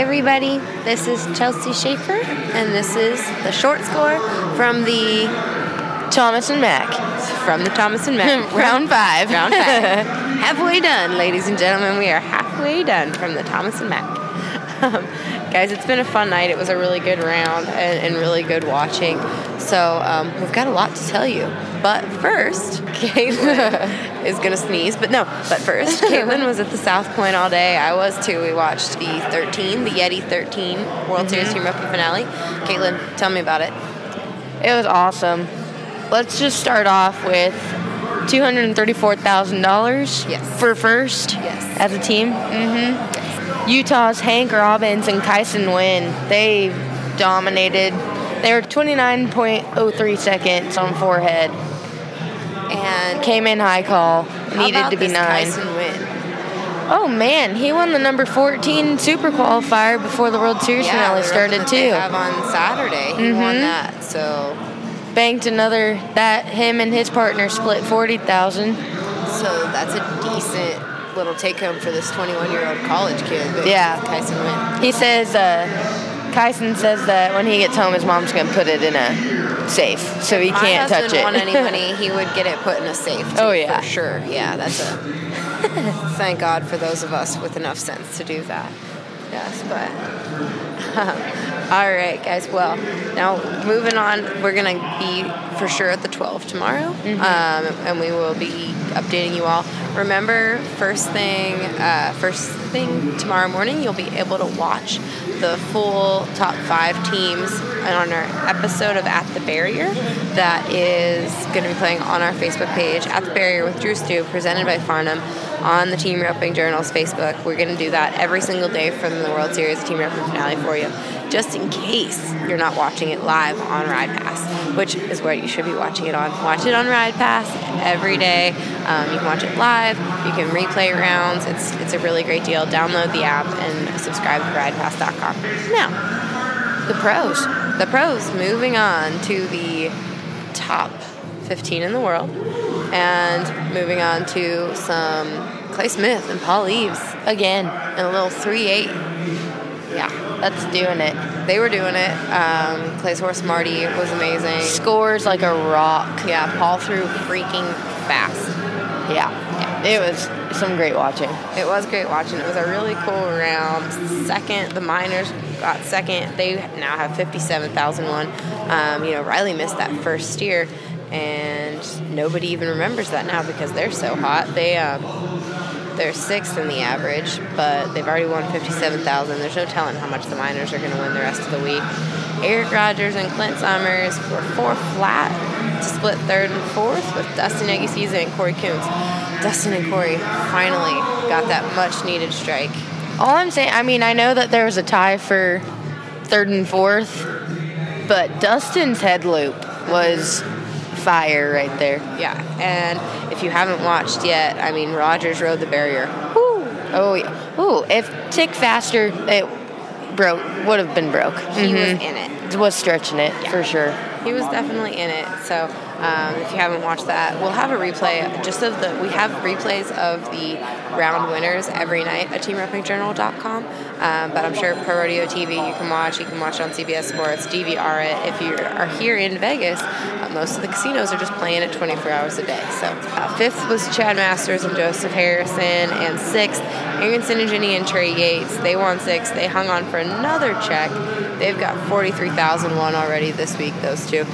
everybody. This is Chelsea Schaefer, and this is the short score from the Thomas and Mack. from the Thomas and Mack Round five. Round five. halfway done, ladies and gentlemen. We are halfway done from the Thomas and Mack. Um, guys, it's been a fun night. It was a really good round and, and really good watching. So um, we've got a lot to tell you. But first, Caitlin is going to sneeze. But no, but first, Caitlin was at the South Point all day. I was too. We watched the 13, the Yeti 13 World Series Team Roping finale. Caitlin, tell me about it. It was awesome. Let's just start off with two hundred and thirty-four thousand dollars. Yes. For first. Yes. As a team. Mm-hmm. Utah's Hank Robbins and Kyson Wynn. They dominated. They were twenty-nine point oh three seconds on forehead. And Came in high call. Needed to be nine. Oh man, he won the number fourteen super qualifier before the World Series finale started too. have on Saturday. He won Mhm. that. So Banked another that him and his partner split forty thousand. so that's a decent little take home for this 21 year old college kid. Yeah. Kyson Wynn. He says, uh, Kyson says that when he gets home, his mom's gonna put it in a safe, so he My can't touch it husband it. won any money, he would get it put in a safe. Too, Oh, yeah. for sure. Yeah, that's a. thank God for those of us with enough sense to do that. Yes, but. all right, guys. Well, now moving on, we're gonna be for sure at the 12 tomorrow, Mm-hmm. um, and we will be updating you all. Remember, first thing, uh, first thing tomorrow morning, you'll be able to watch the full top five teams on our episode of At the Barrier that is going to be playing on our Facebook page, At the Barrier with Drew Stew, presented by Farnam on the Team Roping Journal's Facebook. We're going to do that every single day from the World Series Team Roping finale for you, just in case you're not watching it live on RidePass, which is where you should be watching it on. Watch it on RidePass every day. Um, you can watch it live. You can replay rounds. It's it's a really great deal. Download the app and subscribe to RidePass.com. Now, the pros. The pros. Moving on to the top 15 in the world, and moving on to some Clay Smith and Paul Eaves Again, and a little 3-8. Yeah, that's doing it. they were doing it. Um, Clay's horse Marty was amazing. Scores like a rock. Yeah, Paul threw freaking fast. Yeah, it was some great watching. It was great watching. It was a really cool round. Second, the Minors got second. They now have 57,001. Um, you know, Riley missed that first steer, and nobody even remembers that now because they're so hot. They um, they're sixth in the average, but they've already won 57,000. There's no telling how much the Minors are going to win the rest of the week. Erich Rogers and Clint Summers were four flat to split third and fourth with Dustin Eggy and Kory Koontz. Dustin and Corey finally got that much needed strike. All I'm saying, I mean, I know that there was a tie for third and fourth, but Dustin's head loop was fire right there. Yeah, and if you haven't watched yet, I mean, Rogers rode the barrier. Woo. Oh yeah. Ooh, if tick faster, it broke. Would have been broke. He was Mhm. in it. Was stretching it for sure. He was definitely in it. So um, if you haven't watched that, we'll have a replay just of the. We have replays of the round winners every night at TeamRopingJournal.com. Um, but I'm sure Pro Rodeo TV you can watch. You can watch on CBS Sports, DVR it. If you are here in Vegas, uh, most of the casinos are just playing it 24 hours a day. So uh, fifth was Chad Masters and Joseph Harrison, and sixth Aaron Tsinigine and Trey Yates. They won six. They hung on for another check. They've got 43,001 already this week. Those two.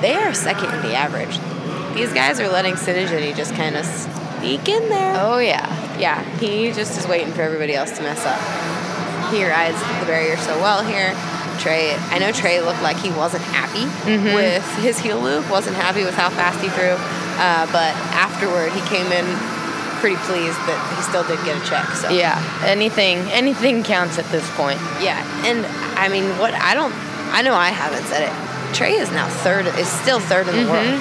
They are second in the average. These guys are letting Tsinigine just kind of sneak in there. Oh yeah. Yeah, he just is waiting for everybody else to mess up. He rides the barrier so well here. Trey, I know Trey looked like he wasn't happy with his heel loop, wasn't happy with how fast he threw, uh, but afterward he came in pretty pleased that he still did get a check. So Yeah. Anything, anything counts at this point. yeah, and I mean, what I don't, I know I haven't said it. Trey is now third, is still third in the world.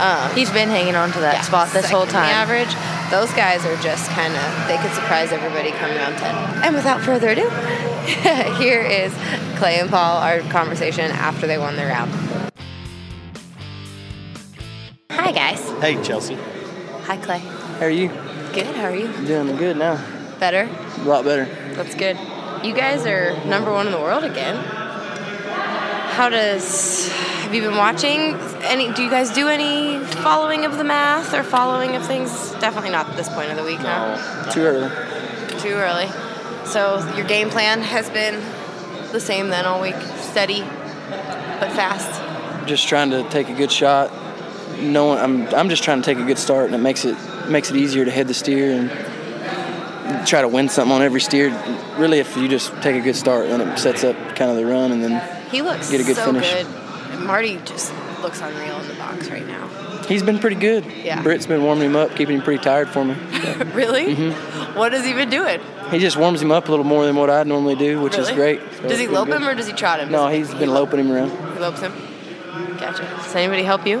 Um, He's been hanging on to that Yeah, spot this whole second in the time. average. Those guys are just kind of they could surprise everybody come round ten. And without further ado, here is Clay and Paul our conversation after they won their round. Hi guys. Hey, Chelsea. Hi Clay. How are you? Good. How are you? Doing good now. Better. A lot better. That's good. you guys are number one in the world again. How does have you been watching any? Do you guys do any following of the math or following of things? Definitely not at this point of the week. No, Too early. too early. So your game plan has been the same then all week, steady but fast. Just trying to take a good shot. Knowing I'm, I'm just trying to take a good start, and it makes it makes it easier to head the steer and try to win something on every steer. Really, if you just take a good start, then it sets up kind of the run, and then He looks Get a good so finish. good. Marty just looks unreal in the box right now. he's been pretty good. Yeah. Britt's been warming him up, keeping him pretty tired for me. really? Mm-hmm. What has he been doing? He just warms him up a little more than what I normally do, which is great. So Does he it's lope good. him or does he trot him? No, Does he- he's been loping him around. He lopes him. Gotcha. Does anybody help you?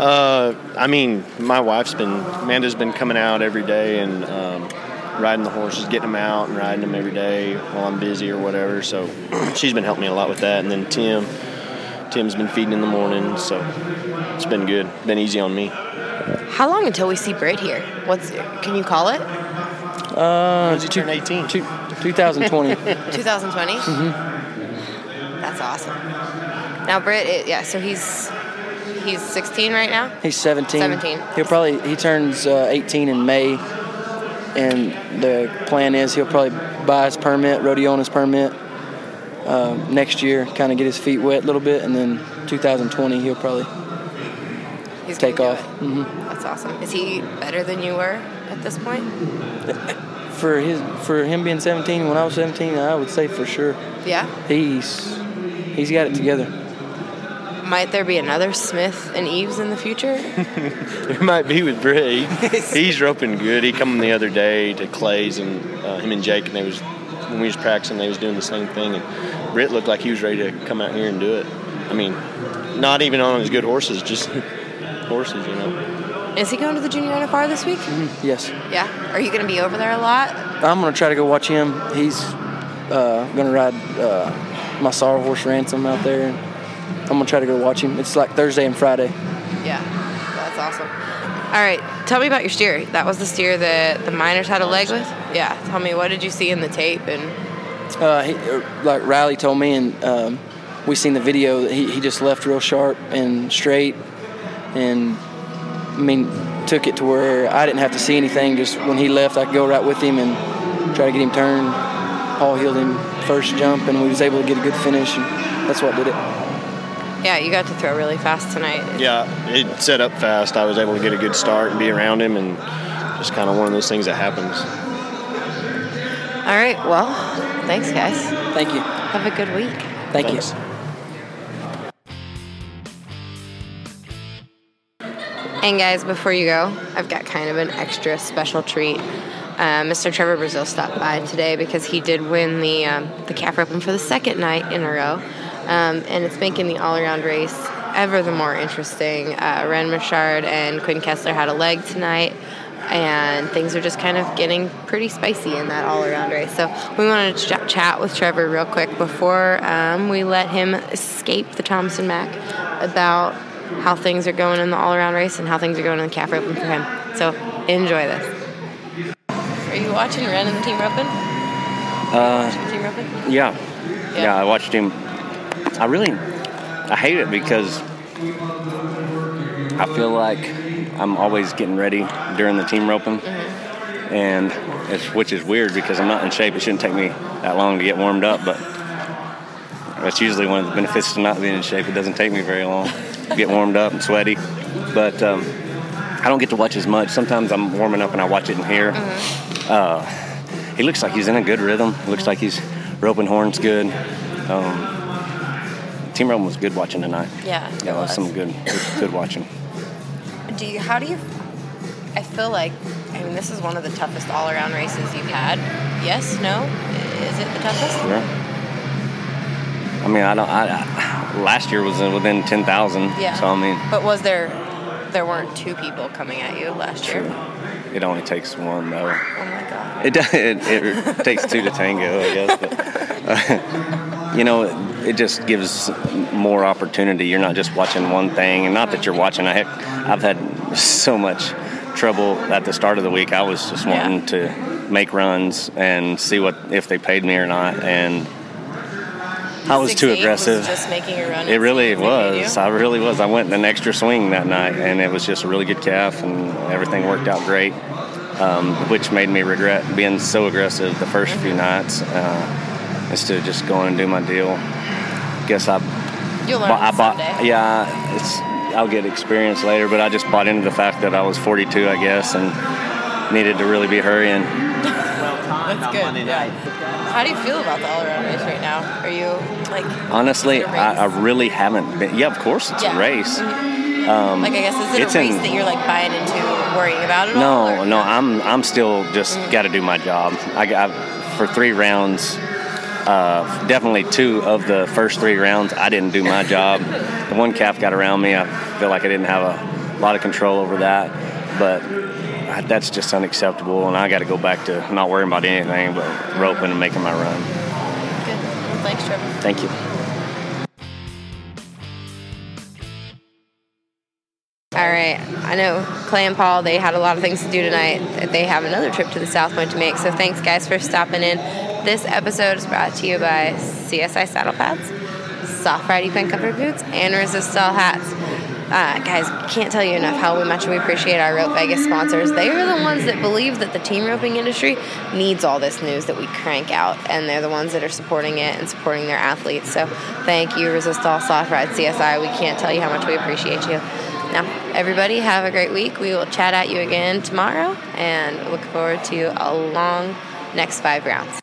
Uh, I mean, my wife's been, Amanda's been coming out every day and um, riding the horses, getting them out and riding them every day while I'm busy or whatever. So she's been helping me a lot with that. And then Tim, Tim's been feeding in the morning, so it's been good. Been easy on me. How long until we see Britt here? What's can you call it? Uh, When's he turn 18? two, 2020. 2020. Mm-hmm. That's awesome. Now Britt, it, yeah. So he's he's 16 right now. He's 17. 17. He'll probably he turns uh, 18 in May, and the plan is he'll probably buy his permit, rodeo on his permit um, next year, kind of get his feet wet a little bit, and then 2020 he'll probably He's take off. do it. hmm That's awesome. Is he better than you were at this point? For his for him being 17, when I was 17, I would say for sure Yeah. he's he's got it together. Might there be another Smith and Eaves in the future? There might be with Britt. He's roping good. He come the other day to Clay's and uh, him and Jake, and they was when we was practicing, they was doing the same thing. And Britt looked like he was ready to come out here and do it. I mean, not even on his good horses, just horses, you know. Is he going to the junior NFR this week? Yes, Yeah. Are you going to be over there a lot? I'm gonna try to go watch him. He's uh, gonna ride uh, my sorrel horse ransom out there. I'm gonna try to go watch him. It's like Thursday and Friday. Yeah. That's awesome. All right. Tell me about your steer. That was the steer that the Minors had a leg with? Yeah. Tell me, what did you see in the tape? And Uh, he, uh, like Riley told me, and um, we seen the video. That he, he just left real sharp and straight, and I mean took it to where I didn't have to see anything. Just when he left, I could go right with him and try to get him turned. Paul healed him first jump, and we was able to get a good finish. And that's what did it. Yeah, you got to throw really fast tonight. Yeah, it set up fast. I was able to get a good start and be around him, and just kind of one of those things that happens. All right. Well, thanks, guys. Thank you. Have a good week. Thank Thanks. you. And guys, before you go, I've got kind of an extra special treat. Uh, Mr. Trevor Brazile stopped by today because he did win the um, the calf roping for the second night in a row, um, and it's making the all around race ever the more interesting. Uh, Rhen Richard and Quinn Kessler had a leg tonight, and things are just kind of getting pretty spicy in that all around race. So we wanted to ch- chat with Trevor real quick before um, we let him escape the Thomas and Mack about how things are going in the all around race and how things are going in the calf roping for him. So enjoy this. Are you watching Rhen and the team roping? Uh, Team roping? yeah. Yeah. yeah, I watched him. I really, I hate it because I feel like I'm always getting ready during the team roping, and it's which is weird because I'm not in shape. It shouldn't take me that long to get warmed up, but that's usually one of the benefits to not being in shape. It doesn't take me very long to get warmed up and sweaty, but um, I don't get to watch as much. Sometimes I'm warming up and I watch it in here. Uh, he looks like he's in a good rhythm. Looks like he's roping horns good. Um, Team Rome was good watching tonight. Yeah, Yeah, it was some good, good, good watching. Do you? How do you? I feel like. I mean, this is one of the toughest all around races you've had. Yes? No? Is it the toughest? Yeah. I mean, I don't. I, I, last year was within ten thousand. Yeah. So I mean, But was there? There weren't two people coming at you last year. it only takes one though. Oh my god. It it, it takes two to tango, I guess. But uh, you know, it just gives more opportunity. You're not just watching one thing, and not that you're watching. I heck, I've had so much trouble at the start of the week. I was just Yeah. wanting to make runs and see what if they paid me or not. And I was too aggressive. Was just making a run. It really seeing if they paid was. I really was. I went an extra swing that night, and it was just a really good calf, and everything worked out great, um, which made me regret being so aggressive the first few nights uh, instead of just going and do my deal. Guess I, You'll learn bought, I bought. someday. Yeah, it's. I'll get experience later, but I just bought into the fact that I was 42, I guess, and needed to really be hurrying. That's good. Yeah. How do you feel about the all-around race right now? Are you like Honestly, I, it a I, I race? really haven't been. Yeah, of course, it's Yeah. a race. Mm-hmm. Um, like I guess is it it's a race in- that you're like buying into, worrying about it all? No, or- no, I'm I'm still just mm-hmm. got to do my job. I got for three rounds. Uh, definitely two of the first three rounds, I didn't do my job. The one calf got around me. I feel like I didn't have a lot of control over that, but I- that's just unacceptable. And I got to go back to not worrying about anything but roping and making my run. Good. Well, thanks, Trevor. Thank you. All right. I know Clay and Paul, they had a lot of things to do tonight. They have another trip to the South Point to make. So thanks, guys, for stopping in. This episode is brought to you by CSI Saddle Pads, Soft Ride Pen Comfort Boots, and Resistol Hats. Uh, guys, can't tell you enough how much we appreciate our Rope Vegas sponsors. They are the ones that believe that the team roping industry needs all this news that we crank out, and they're the ones that are supporting it and supporting their athletes. So thank you, Resistol Soft Ride CSI. We can't tell you how much we appreciate you. Now, everybody, have a great week. We will chat at you again tomorrow, and look forward to a long next five rounds.